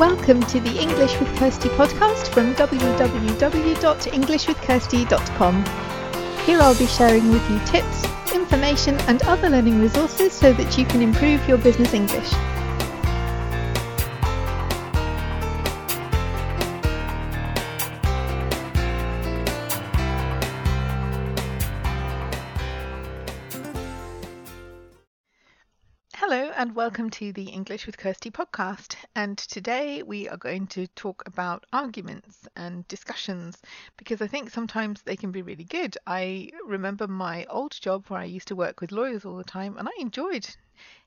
Welcome to the English with Kirsty podcast from www.englishwithkirsty.com. Here I'll be sharing with you tips, information, and other learning resources so that you can improve your business English. Welcome to the English with Kirsty podcast. And today we are going to talk about arguments and discussions because I think sometimes they can be really good. I remember my old job where I used to work with lawyers all the time and I enjoyed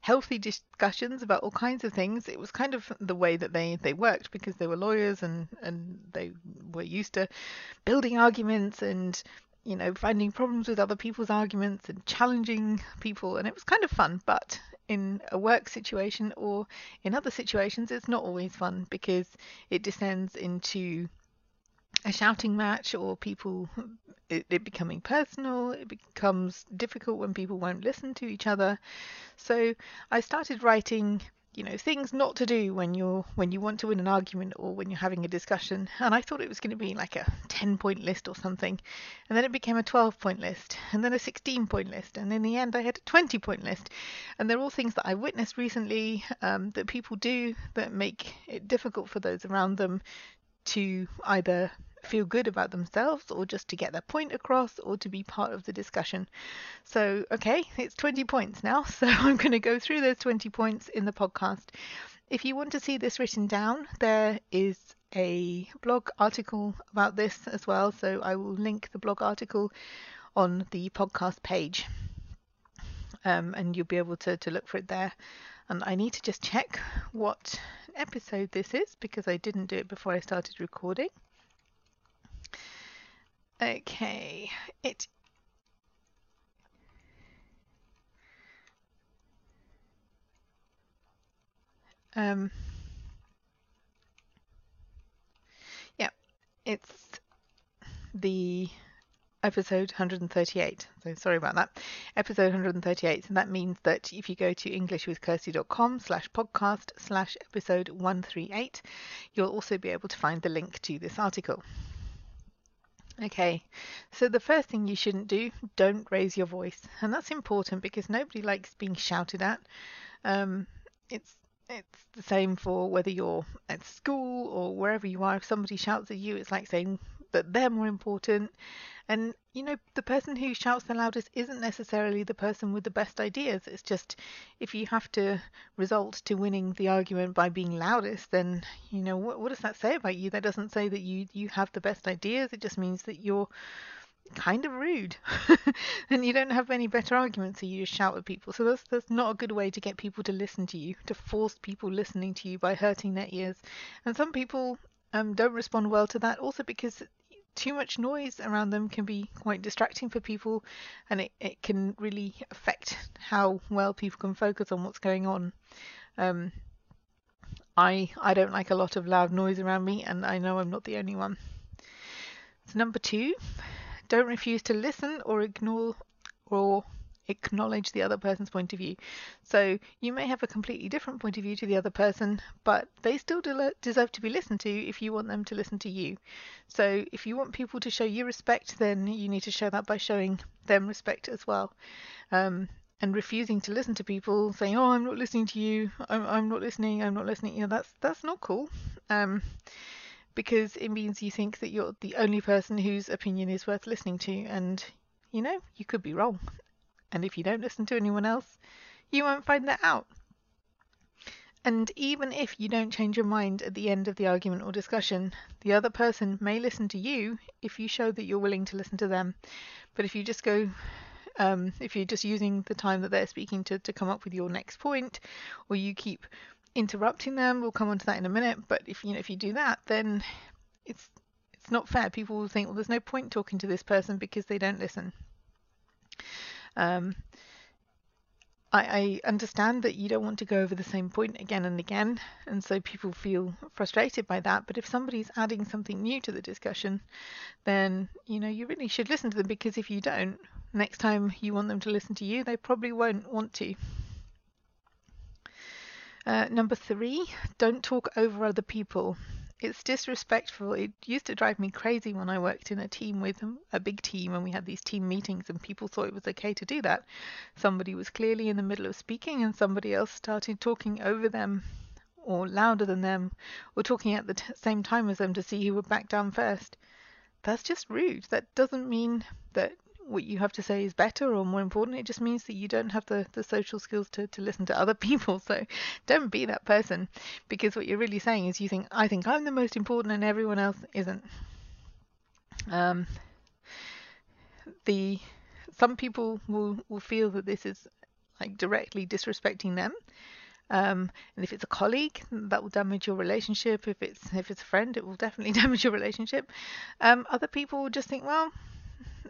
healthy discussions about all kinds of things. It was kind of the way that they, they worked because they were lawyers and, and they were used to building arguments and you know, finding problems with other people's arguments and challenging people, and it was kind of fun. But in a work situation or in other situations, it's not always fun because it descends into a shouting match or people it, it, becoming personal it becomes difficult when people won't listen to each other. So i started writing you know things not to do when you're when you want to win an argument or when you're having a discussion. And i thought it was going to be like a 10 point list or something. And then it became a 12 point list and then a 16 point list and in the end i had a 20 point list. And they're all things that i witnessed recently um, that people do that make it difficult for those around them to either feel good about themselves or just to get their point across or to be part of the discussion. So, okay, it's 20 points now. So, I'm going to go through those 20 points in the podcast. If you want to see this written down, there is a blog article about this as well. So, I will link the blog article on the podcast page. Um, and you'll be able to, to look for it there. And I need to just check what episode this is because I didn't do it before I started recording. Okay, it um yeah, it's the episode 138. So sorry about that. Episode 138. And that means that if you go to englishwithkirsty.com slash podcast slash episode 138, you'll also be able to find the link to this article. Okay, so the first thing you shouldn't do, don't raise your voice. And that's important because nobody likes being shouted at. Um, it's it's the same for whether you're at school or wherever you are. If somebody shouts at you, it's like saying that they're more important. And you know, the person who shouts the loudest isn't necessarily the person with the best ideas. It's just if you have to result to winning the argument by being loudest, then you know what, what does that say about you? That doesn't say that you you have the best ideas. It just means that you're kind of rude and you don't have any better arguments so you just shout at people so that's that's not a good way to get people to listen to you to force people listening to you by hurting their ears and some people um, don't respond well to that also because too much noise around them can be quite distracting for people and it, it can really affect how well people can focus on what's going on. Um, I I don't like a lot of loud noise around me and I know I'm not the only one. So number two, don't refuse to listen or ignore or acknowledge the other person's point of view. So you may have a completely different point of view to the other person, but they still de- deserve to be listened to if you want them to listen to you. So if you want people to show you respect, then you need to show that by showing them respect as well. Um, and refusing to listen to people saying, "Oh, I'm not listening to you. I'm, I'm not listening. I'm not listening." You know, that's that's not cool. Um, because it means you think that you're the only person whose opinion is worth listening to, and you know you could be wrong. And if you don't listen to anyone else, you won't find that out. And even if you don't change your mind at the end of the argument or discussion, the other person may listen to you if you show that you're willing to listen to them. But if you just go, um, if you're just using the time that they're speaking to, to come up with your next point, or you keep interrupting them, we'll come on to that in a minute. But if you know if you do that, then it's it's not fair. People will think, well, there's no point talking to this person because they don't listen. Um, I, I, understand that you don't want to go over the same point again and again, and so people feel frustrated by that. But if somebody's adding something new to the discussion, then you know you really should listen to them because if you don't, next time you want them to listen to you, they probably won't want to. Uh, number three, don't talk over other people. It's disrespectful. It used to drive me crazy when I worked in a team with a big team and we had these team meetings and people thought it was okay to do that. Somebody was clearly in the middle of speaking and somebody else started talking over them or louder than them or talking at the t- same time as them to see who would back down first. That's just rude. That doesn't mean that what you have to say is better or more important. It just means that you don't have the, the social skills to, to listen to other people. So don't be that person because what you're really saying is you think, I think I'm the most important and everyone else isn't. Um, the some people will, will feel that this is like directly disrespecting them. Um, and if it's a colleague, that will damage your relationship. If it's if it's a friend, it will definitely damage your relationship. Um, other people will just think, well,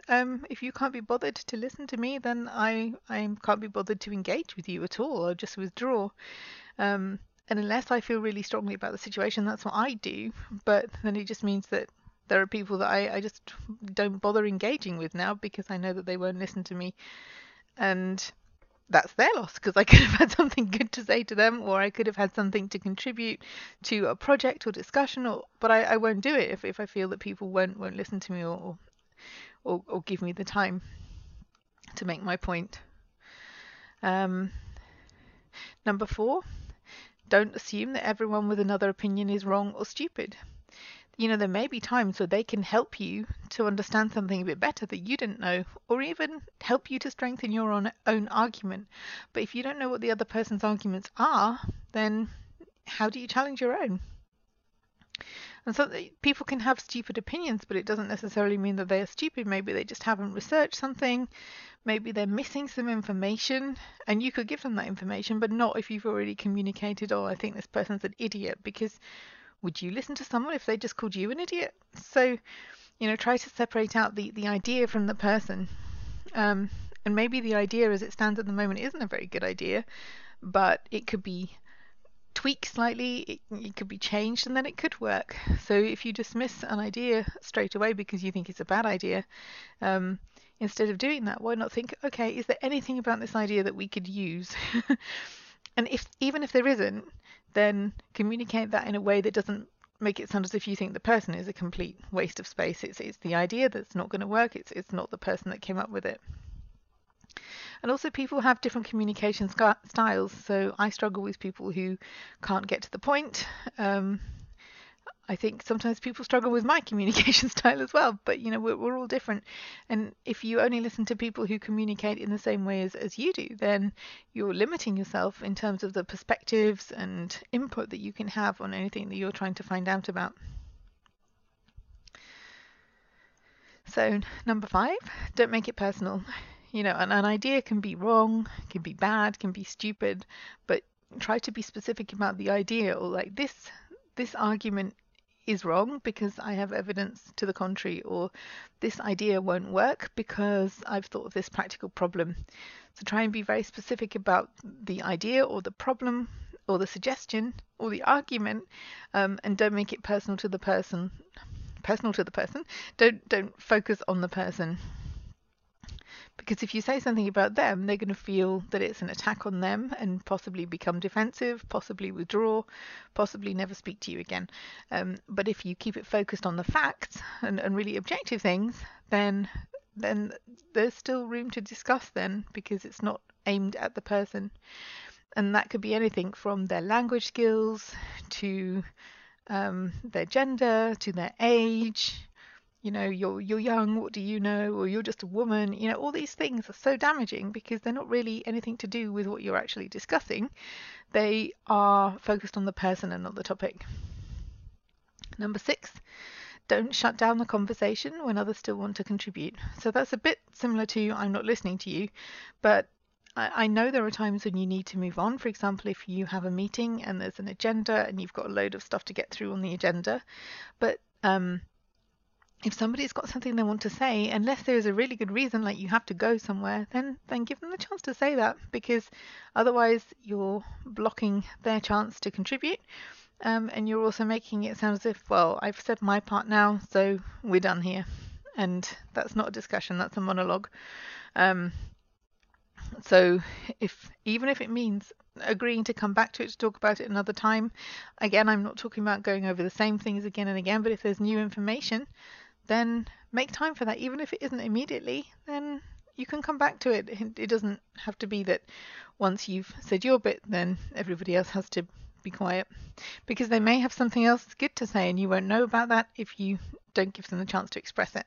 um, if you can't be bothered to listen to me, then I I can't be bothered to engage with you at all. I'll just withdraw. Um, and unless I feel really strongly about the situation, that's what I do. But then it just means that there are people that I, I just don't bother engaging with now because I know that they won't listen to me. And that's their loss because I could have had something good to say to them or I could have had something to contribute to a project or discussion or but I, I won't do it if, if I feel that people won't won't listen to me or, or, or give me the time to make my point. Um, number four, don't assume that everyone with another opinion is wrong or stupid. You know, there may be times where they can help you to understand something a bit better that you didn't know, or even help you to strengthen your own, own argument. But if you don't know what the other person's arguments are, then how do you challenge your own? And so people can have stupid opinions, but it doesn't necessarily mean that they are stupid. Maybe they just haven't researched something. Maybe they're missing some information, and you could give them that information, but not if you've already communicated, oh, I think this person's an idiot, because would you listen to someone if they just called you an idiot? So, you know, try to separate out the, the idea from the person. Um, and maybe the idea as it stands at the moment isn't a very good idea, but it could be tweak slightly, it, it, could be changed, and then it could work. So if you dismiss an idea straight away because you think it's a bad idea, um, instead of doing that, why not think, okay, is there anything about this idea that we could use? and if even if there isn't, then communicate that in a way that doesn't make it sound as if you think the person is a complete waste of space. It's it's the idea that's not going to work. It's it's not the person that came up with it. And also, people have different communication styles. So I struggle with people who can't get to the point. Um, I think sometimes people struggle with my communication style as well, but you know, we're, we're all different. And if you only listen to people who communicate in the same way as, as you do, then you're limiting yourself in terms of the perspectives and input that you can have on anything that you're trying to find out about. So, number five, don't make it personal you know, an, an idea can be wrong, can be bad, can be stupid, but try to be specific about the idea or like this this argument is wrong because I have evidence to the contrary, or this idea won't work because I've thought of this practical problem. So try and be very specific about the idea or the problem or the suggestion or the argument, um, and don't make it personal to the person. Personal to the person. Don't don't focus on the person because if you say something about them, they're going to feel that it's an attack on them and possibly become defensive, possibly withdraw, possibly never speak to you again. Um, but if you keep it focused on the facts and, and really objective things, then then there's still room to discuss then because it's not aimed at the person. And that could be anything from their language skills to um, their gender to their age you know you're you're young what do you know? Or you're just a woman you know all these things are so damaging because they're not really anything to do with what you're actually discussing. They are focused on the person and not the topic. Number 6 don't shut down the conversation when others still want to contribute. So that's a bit similar to I'm not listening to you but I know there are times when you need to move on. For example, if you have a meeting and there's an agenda and you've got a load of stuff to get through on the agenda, but um, if somebody's got something they want to say, unless there's a really good reason, like you have to go somewhere, then then give them the chance to say that because otherwise you're blocking their chance to contribute, um, and you're also making it sound as if, well, I've said my part now, so we're done here, and that's not a discussion, that's a monologue. Um, so if even if it means agreeing to come back to it to talk about it another time. Again, I'm not talking about going over the same things again and again, but if there's new information, then make time for that. Even if it isn't immediately, then you can come back to it. It doesn't have to be that once you've said your bit, then everybody else has to be quiet because they may have something else good to say and you won't know about that if you don't give them the chance to express it.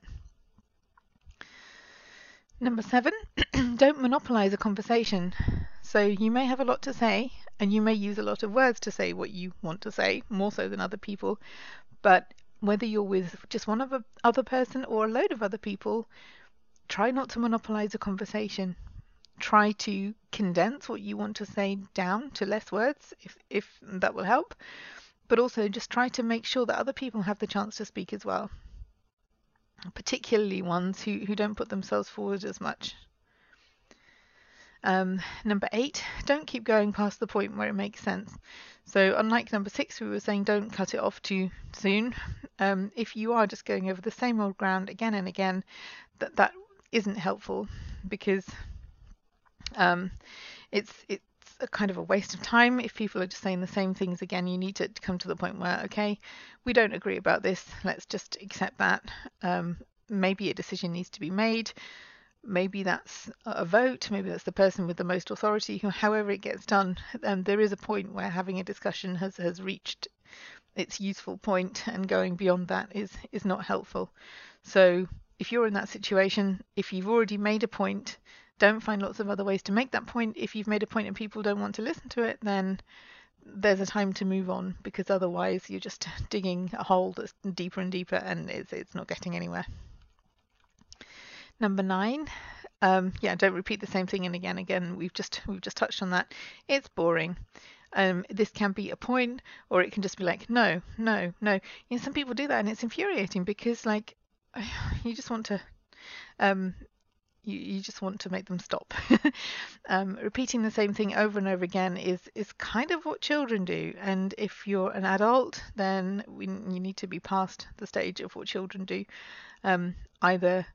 Number seven, don't monopolize a conversation. So you may have a lot to say and you may use a lot of words to say what you want to say, more so than other people. But whether you're with just one other other person or a load of other people, try not to monopolize a conversation. Try to condense what you want to say down to less words if if that will help. But also just try to make sure that other people have the chance to speak as well. Particularly ones who, who don't put themselves forward as much um, number eight, don't keep going past the point where it makes sense. So, unlike number six, we were saying don't cut it off too soon. Um, if you are just going over the same old ground again and again, that that isn't helpful because um, it's it's a kind of a waste of time if people are just saying the same things again. You need to come to the point where okay, we don't agree about this. Let's just accept that. Um, maybe a decision needs to be made. Maybe that's a vote. Maybe that's the person with the most authority. However it gets done, um, there is a point where having a discussion has has reached its useful point, and going beyond that is is not helpful. So if you're in that situation, if you've already made a point don't find lots of other ways to make that point. If you've made a point and people don't want to listen to it, then there's a time to move on because otherwise you're just digging a hole that's deeper and deeper and it's, it's not getting anywhere. Number nine, um, yeah, don't repeat the same thing and again again. We've just we've just touched on that. It's boring. Um, this can be a point, or it can just be like no, no, no. You know, some people do that, and it's infuriating because like you just want to um, you, you just want to make them stop. um, repeating the same thing over and over again is is kind of what children do. And if you're an adult, then we, you need to be past the stage of what children do. Um, either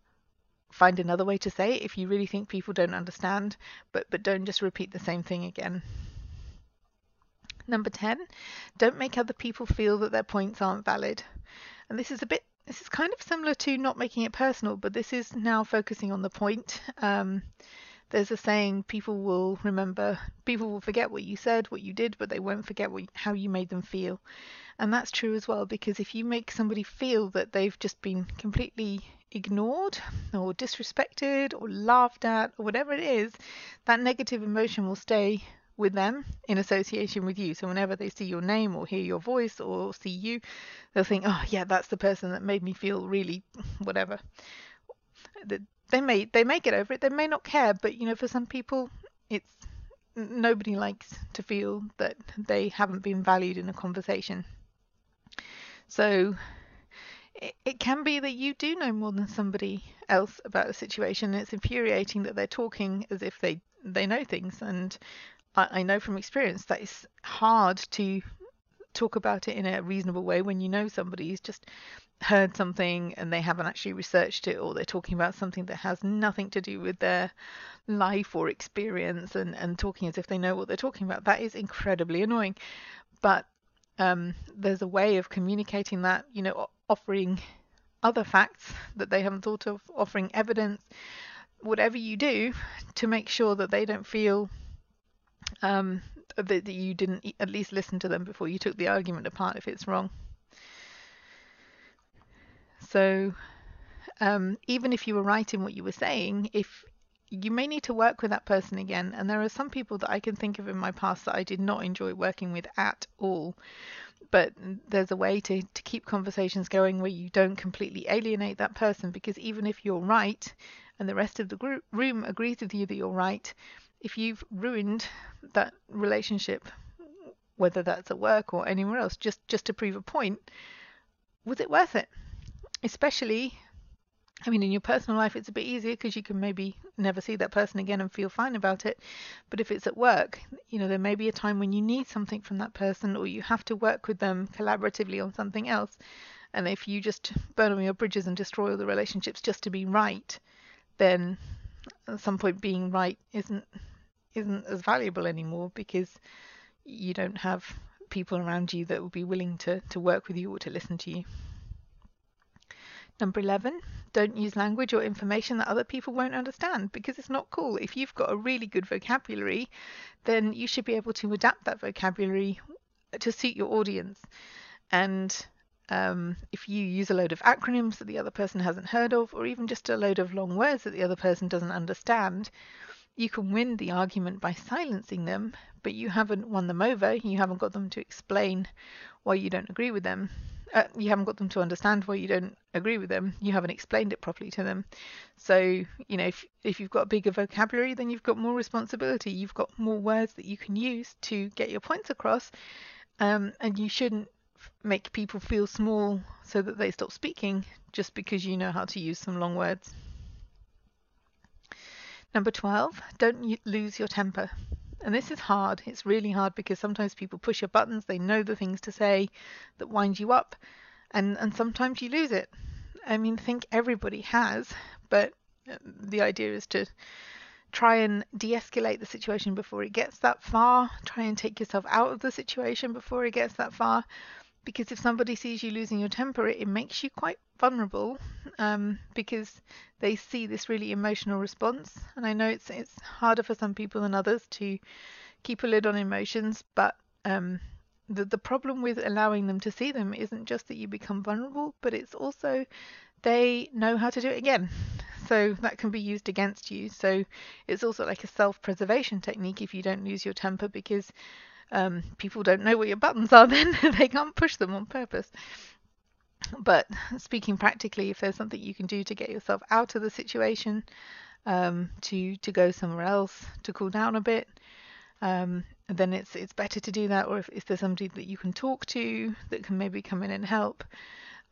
find another way to say it if you really think people don't understand, but but don't just repeat the same thing again. Number 10, don't make other people feel that their points aren't valid. And this is a bit this is kind of similar to not making it personal, but this is now focusing on the point. Um, there's a saying people will remember, people will forget what you said, what you did, but they won't forget what, how you made them feel. And that's true as well, because if you make somebody feel that they've just been completely ignored or disrespected or laughed at or whatever it is, that negative emotion will stay with them in association with you. So whenever they see your name or hear your voice or see you, they'll think, "Oh, yeah, that's the person that made me feel really whatever." They may they may get over it. They may not care, but you know, for some people, it's nobody likes to feel that they haven't been valued in a conversation. So it, it can be that you do know more than somebody else about a situation. It's infuriating that they're talking as if they they know things and I, I know from experience that it's hard to talk about it in a reasonable way when you know somebody's just heard something and they haven't actually researched it or they're talking about something that has nothing to do with their life or experience and, and talking as if they know what they're talking about. That is incredibly annoying. But um, there's a way of communicating that, you know, offering other facts that they haven't thought of, offering evidence, whatever you do to make sure that they don't feel um, that, that you didn't at least listen to them before you took the argument apart if it's wrong. So um, even if you were right in what you were saying, if you may need to work with that person again, and there are some people that I can think of in my past that I did not enjoy working with at all. But there's a way to, to keep conversations going where you don't completely alienate that person because even if you're right and the rest of the group room agrees with you that you're right, if you've ruined that relationship, whether that's at work or anywhere else, just just to prove a point, was it worth it? Especially, I mean, in your personal life, it's a bit easier because you can maybe never see that person again and feel fine about it. But if it's at work, you know, there may be a time when you need something from that person or you have to work with them collaboratively on something else. And if you just burn all your bridges and destroy all the relationships just to be right, then at some point being right isn't isn't as valuable anymore because you don't have people around you that will be willing to, to work with you or to listen to you. Number 11, don't use language or information that other people won't understand because it's not cool. If you've got a really good vocabulary, then you should be able to adapt that vocabulary to suit your audience. And um, if you use a load of acronyms that the other person hasn't heard of, or even just a load of long words that the other person doesn't understand, you can win the argument by silencing them, but you haven't won them over. You haven't got them to explain why you don't agree with them. Uh, you haven't got them to understand why you don't agree with them. You haven't explained it properly to them. So, you know, if, if you've got a bigger vocabulary, then you've got more responsibility. You've got more words that you can use to get your points across. Um, and you shouldn't make people feel small so that they stop speaking just because you know how to use some long words. Number 12, don't lose your temper. And this is hard. It's really hard because sometimes people push your buttons, they know the things to say that wind you up, and, and sometimes you lose it. I mean, I think everybody has, but uh, the idea is to try and de escalate the situation before it gets that far, try and take yourself out of the situation before it gets that far, because if somebody sees you losing your temper, it, it makes you quite vulnerable um, because they see this really emotional response. And I know it's it's harder for some people than others to keep a lid on emotions, but um, the the problem with allowing them to see them isn't just that you become vulnerable, but it's also they know how to do it again. So that can be used against you. So it's also like a self-preservation technique if you don't lose your temper because um, people don't know what your buttons are then they can't push them on purpose. But speaking practically if there's something you can do to get yourself out of the situation um, to to go somewhere else to cool down a bit um, then it's it's better to do that. Or if, if there's somebody that you can talk to that can maybe come in and help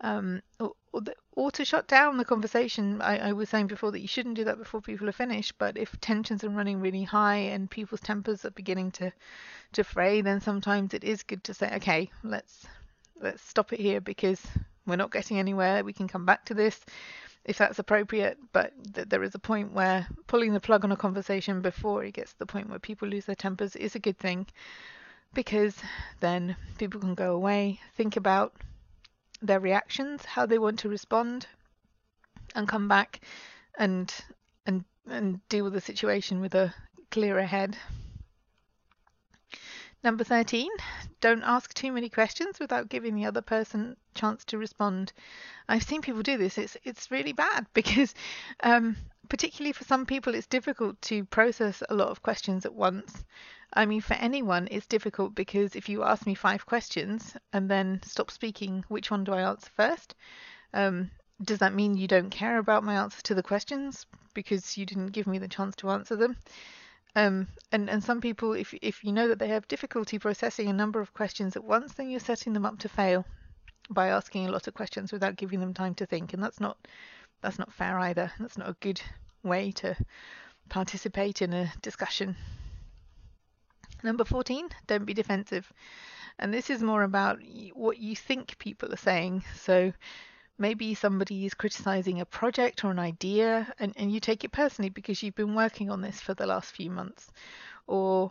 um, or, or, the, or, to shut down the conversation. I, I, was saying before that you shouldn't do that before people are finished, but if tensions are running really high and people's tempers are beginning to, to fray, then sometimes it is good to say, okay, let's let's stop it here because we're not getting anywhere. We can come back to this if that's appropriate, but th- there is a point where pulling the plug on a conversation before it gets to the point where people lose their tempers is a good thing because then people can go away, think about their reactions, how they want to respond, and come back and and and deal with the situation with a clearer head. Number 13, don't ask too many questions without giving the other person a chance to respond. I've seen people do this. It's it's really bad because um, particularly for some people it's difficult to process a lot of questions at once. I mean, for anyone, it's difficult because if you ask me five questions and then stop speaking, which one do I answer first? Um, does that mean you don't care about my answer to the questions because you didn't give me the chance to answer them? Um, and, and some people, if, if you know that they have difficulty processing a number of questions at once, then you're setting them up to fail by asking a lot of questions without giving them time to think. And that's not that's not fair either. That's not a good way to participate in a discussion. Number 14, don't be defensive. And this is more about what you think people are saying. So maybe somebody is criticizing a project or an idea and, and you take it personally because you've been working on this for the last few months. Or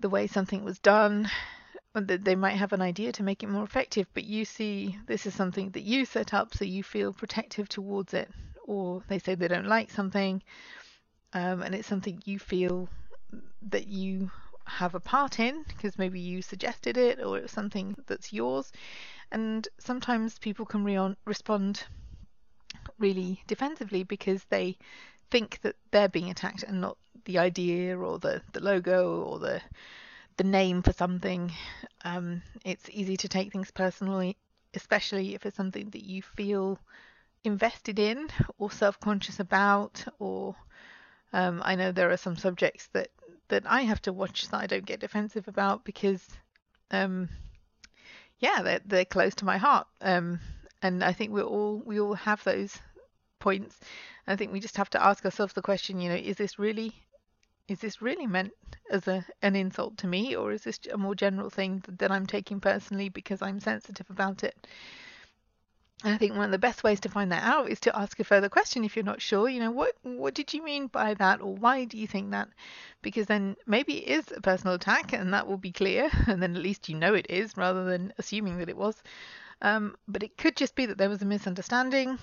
the way something was done, they might have an idea to make it more effective, but you see this is something that you set up, so you feel protective towards it. Or they say they don't like something, um, and it's something you feel that you have a part in because maybe you suggested it or it's something that's yours. And sometimes people can re- respond really defensively because they think that they're being attacked and not the idea or the, the logo or the the name for something. Um, it's easy to take things personally, especially if it's something that you feel invested in or self-conscious about or um, I know there are some subjects that that I have to watch that I don't get defensive about because, um, yeah, they're they're close to my heart. Um, and I think we all we all have those points. I think we just have to ask ourselves the question, you know, is this really is this really meant as a an insult to me, or is this a more general thing that, that I'm taking personally because I'm sensitive about it? And I think one of the best ways to find that out is to ask a further question if you're not sure. You know, what what did you mean by that, or why do you think that? Because then maybe it is a personal attack, and that will be clear, and then at least you know it is, rather than assuming that it was. Um, but it could just be that there was a misunderstanding,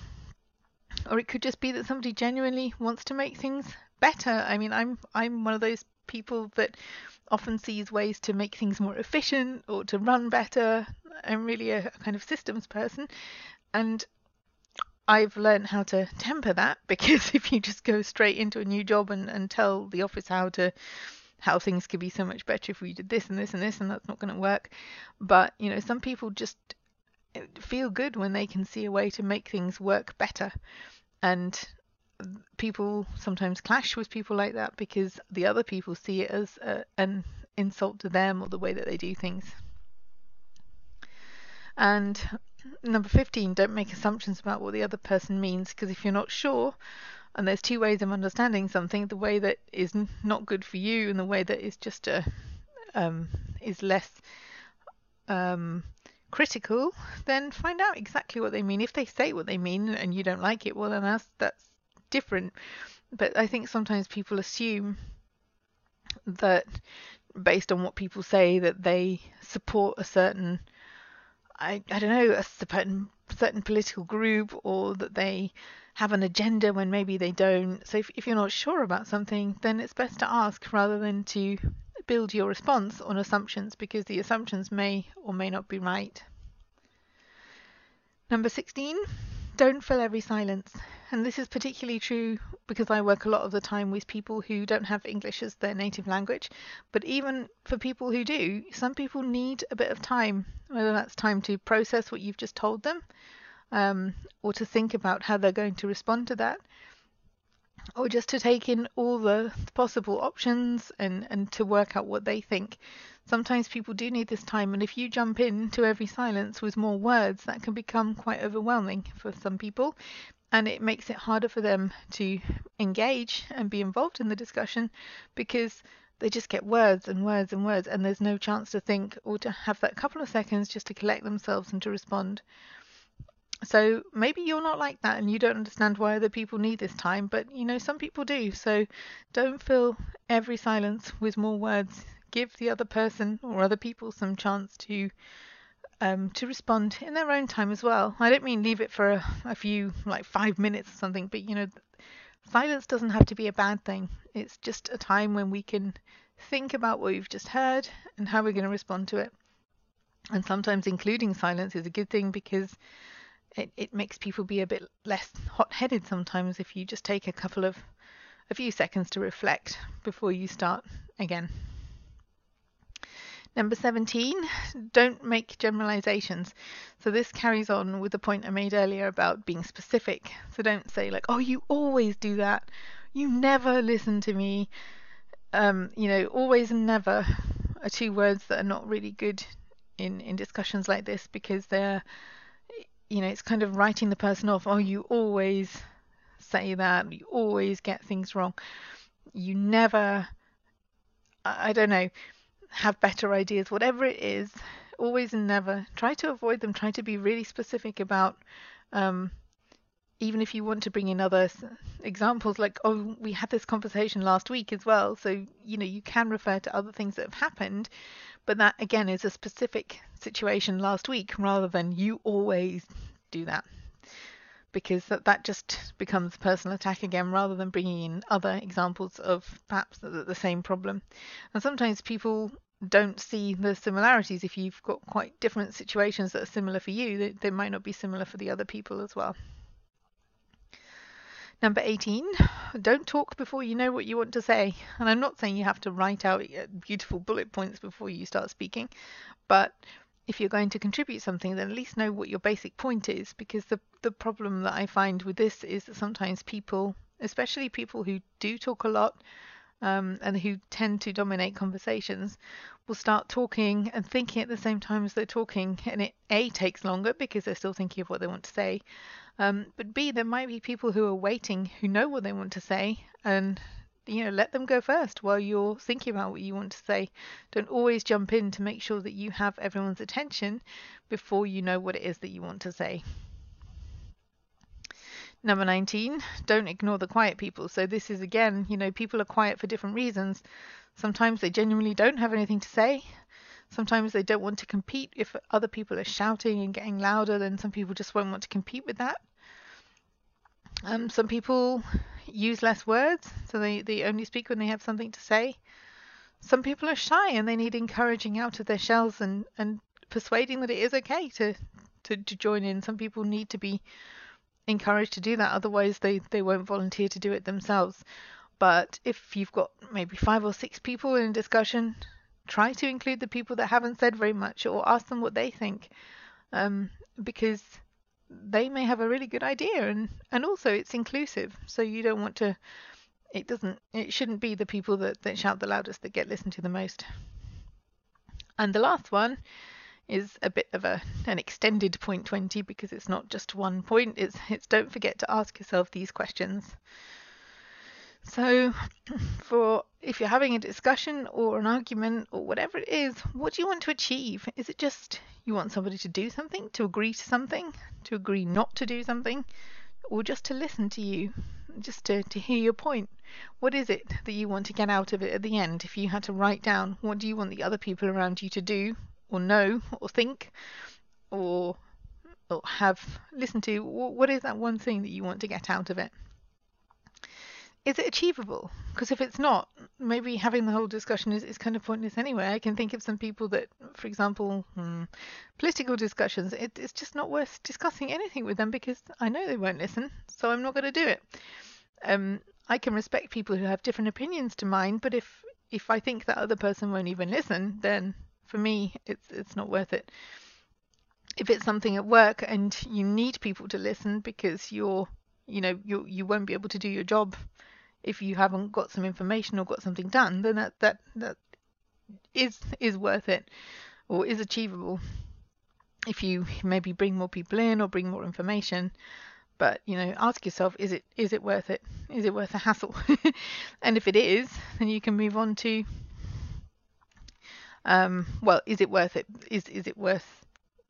or it could just be that somebody genuinely wants to make things better. I mean, I'm I'm one of those people that often sees ways to make things more efficient or to run better. I'm really a, a kind of systems person, and I've learned how to temper that because if you just go straight into a new job and, and tell the office how to how things could be so much better if we did this and this and this and that's not going to work. But you know some people just eh, feel good when they can see a way to make things work better. And people sometimes clash with people like that because the other people see it as a, an insult to them or the way that they do things. And number 15, don't make assumptions about what the other person means because if you're not sure, and there's two ways of understanding something the way that is not good for you and the way that is just a um, is less um, critical then find out exactly what they mean. If they say what they mean and you don't like it well then that's that's different. But i think sometimes people assume that based on what people say that they support a certain I, I don't know, a certain, certain political group or that they have an agenda when maybe they don't. So if, if you're not sure about something, then it's best to ask rather than to build your response on assumptions because the assumptions may or may not be right. Number 16, don't fill every silence. And this is particularly true because I work a lot of the time with people who don't have English as their native language. But even for people who do, some people need a bit of time, whether that's time to process what you've just told them um, or to think about how they're going to respond to that or just to take in all the possible options and, and to work out what they think. Sometimes people do need this time, and if you jump into every silence with more words, that can become quite overwhelming for some people, and it makes it harder for them to engage and be involved in the discussion because they just get words and words and words, and there's no chance to think or to have that couple of seconds just to collect themselves and to respond. So maybe you're not like that and you don't understand why other people need this time, but you know, some people do. So don't fill every silence with more words give the other person or other people some chance to um, to respond in their own time as well. I don't mean leave it for a, a few, like five minutes or something, but you know, silence doesn't have to be a bad thing. It's just a time when we can think about what we've just heard and how we're going to respond to it. And sometimes including silence is a good thing because it, it makes people be a bit less hot headed sometimes if you just take a couple of a few seconds to reflect before you start again. Number 17, don't make generalizations. So this carries on with the point I made earlier about being specific. So don't say like, "Oh, you always do that. You never listen to me." Um, you know, always and never are two words that are not really good in in discussions like this because they're you know, it's kind of writing the person off. "Oh, you always say that. You always get things wrong. You never I, I don't know have better ideas, whatever it is, always and never, try to avoid them. Try to be really specific about, um, even if you want to bring in other examples, like, oh, we had this conversation last week as well. So, you know, you can refer to other things that have happened, but that again is a specific situation last week rather than you always do that because that, that just becomes personal attack again rather than bringing in other examples of perhaps the, the same problem. And sometimes people don't see the similarities. If you've got quite different situations that are similar for you, they, they might not be similar for the other people as well. Number 18, don't talk before you know what you want to say. And I'm not saying you have to write out uh, beautiful bullet points before you start speaking, but if you're going to contribute something, then at least know what your basic point is. Because the the problem that I find with this is that sometimes people, especially people who do talk a lot um, and who tend to dominate conversations, will start talking and thinking at the same time as they're talking, and it a takes longer because they're still thinking of what they want to say. Um, but b there might be people who are waiting who know what they want to say and you know, let them go first while you're thinking about what you want to say. Don't always jump in to make sure that you have everyone's attention before you know what it is that you want to say. Number 19, don't ignore the quiet people. So this is again, you know, people are quiet for different reasons. Sometimes they genuinely don't have anything to say. Sometimes they don't want to compete. If other people are shouting and getting louder, then some people just won't want to compete with that. Um, some people use less words, so they, they only speak when they have something to say. Some people are shy and they need encouraging out of their shells and, and persuading that it is okay to, to, to join in. Some people need to be encouraged to do that, otherwise, they, they won't volunteer to do it themselves. But if you've got maybe five or six people in a discussion, try to include the people that haven't said very much or ask them what they think. Um, because they may have a really good idea and and also it's inclusive so you don't want to it doesn't it shouldn't be the people that, that shout the loudest that get listened to the most. And the last one is a bit of a an extended point 20 because it's not just one point it's it's don't forget to ask yourself these questions so for if you're having a discussion or an argument or whatever it is what do you want to achieve? Is it just you want somebody to do something to agree to something to agree not to do something or just to listen to you just to, to hear your point? What is it that you want to get out of it at the end? If you had to write down what do you want the other people around you to do or know or think or or have listened to what is that one thing that you want to get out of it is it achievable? Because if it's not maybe having the whole discussion is, is kind of pointless anyway. I can think of some people that for example hmm, political discussions it, it's just not worth discussing anything with them because i know they won't listen so i'm not going to do it. Um, i can respect people who have different opinions to mine but if if i think that other person won't even listen then for me, it's it's not worth it. If it's something at work and you need people to listen because you're, you know, you you won't be able to do your job if you haven't got some information or got something done, then that that that is is worth it or is achievable. If you maybe bring more people in or bring more information, but you know ask yourself is it is it worth it is it worth a hassle and if it is then you can move on to um, well, is it worth it? Is is it worth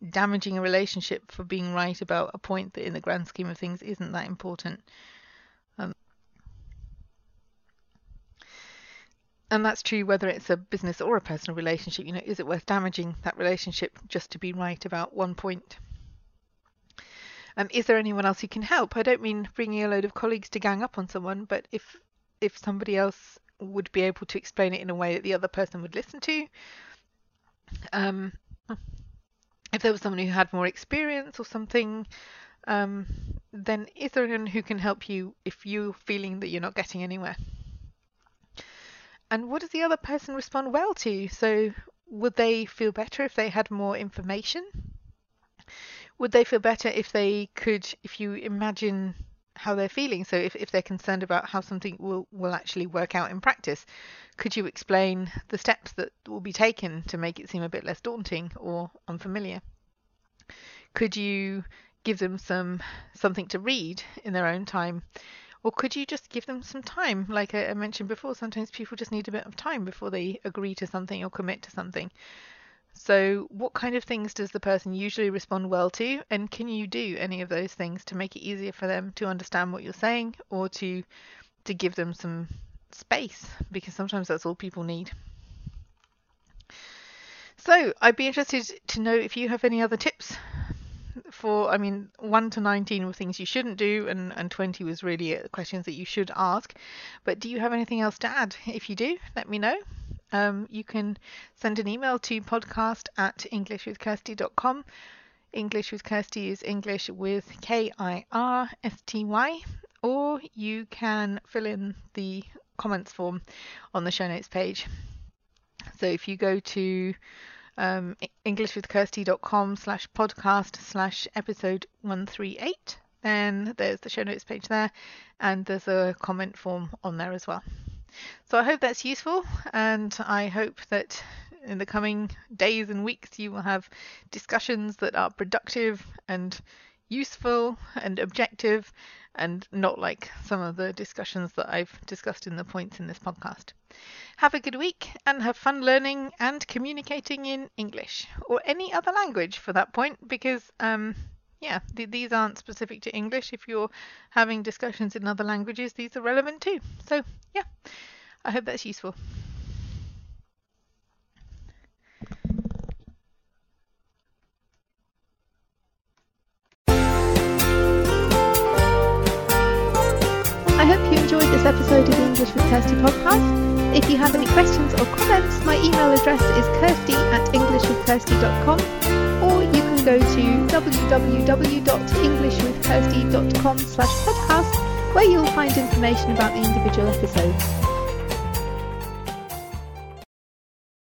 damaging a relationship for being right about a point that, in the grand scheme of things, isn't that important? Um, and that's true whether it's a business or a personal relationship. You know, is it worth damaging that relationship just to be right about one point? Um, is there anyone else who can help? I don't mean bringing a load of colleagues to gang up on someone, but if if somebody else would be able to explain it in a way that the other person would listen to. Um, if there was someone who had more experience or something, um, then is there anyone who can help you if you're feeling that you're not getting anywhere? And what does the other person respond well to? So, would they feel better if they had more information? Would they feel better if they could, if you imagine how they're feeling. So if, if they're concerned about how something will, will actually work out in practice, could you explain the steps that will be taken to make it seem a bit less daunting or unfamiliar? Could you give them some something to read in their own time? Or could you just give them some time? Like I mentioned before, sometimes people just need a bit of time before they agree to something or commit to something. So, what kind of things does the person usually respond well to? And can you do any of those things to make it easier for them to understand what you're saying or to to give them some space because sometimes that's all people need. So, I'd be interested to know if you have any other tips for I mean 1 to 19 were things you shouldn't do and and 20 was really questions that you should ask. But do you have anything else to add? If you do, let me know um, you can send an email to podcast at englishwithkirsty.com. English with Kirsty is English with K I R S T Y, or you can fill in the comments form on the show notes page. So if you go to um, englishwithkirsty.com slash podcast slash episode 138, then there's the show notes page there, and there's a comment form on there as well. So I hope that's useful, and I hope that in the coming days and weeks you will have discussions that are productive and useful and objective and not like some of the discussions that I've discussed in the points in this podcast. Have a good week and have fun learning and communicating in English or any other language for that point because um, yeah, th- these aren't specific to English. If you're having discussions in other languages, these are relevant too. So, yeah, I hope that's useful. Enjoyed this episode of the English with Kirsty podcast. If you have any questions or comments, my email address is kirsty at englishwithkirsty.com or you can go to www.englishwithkirsty.com slash podcast where you'll find information about the individual episodes.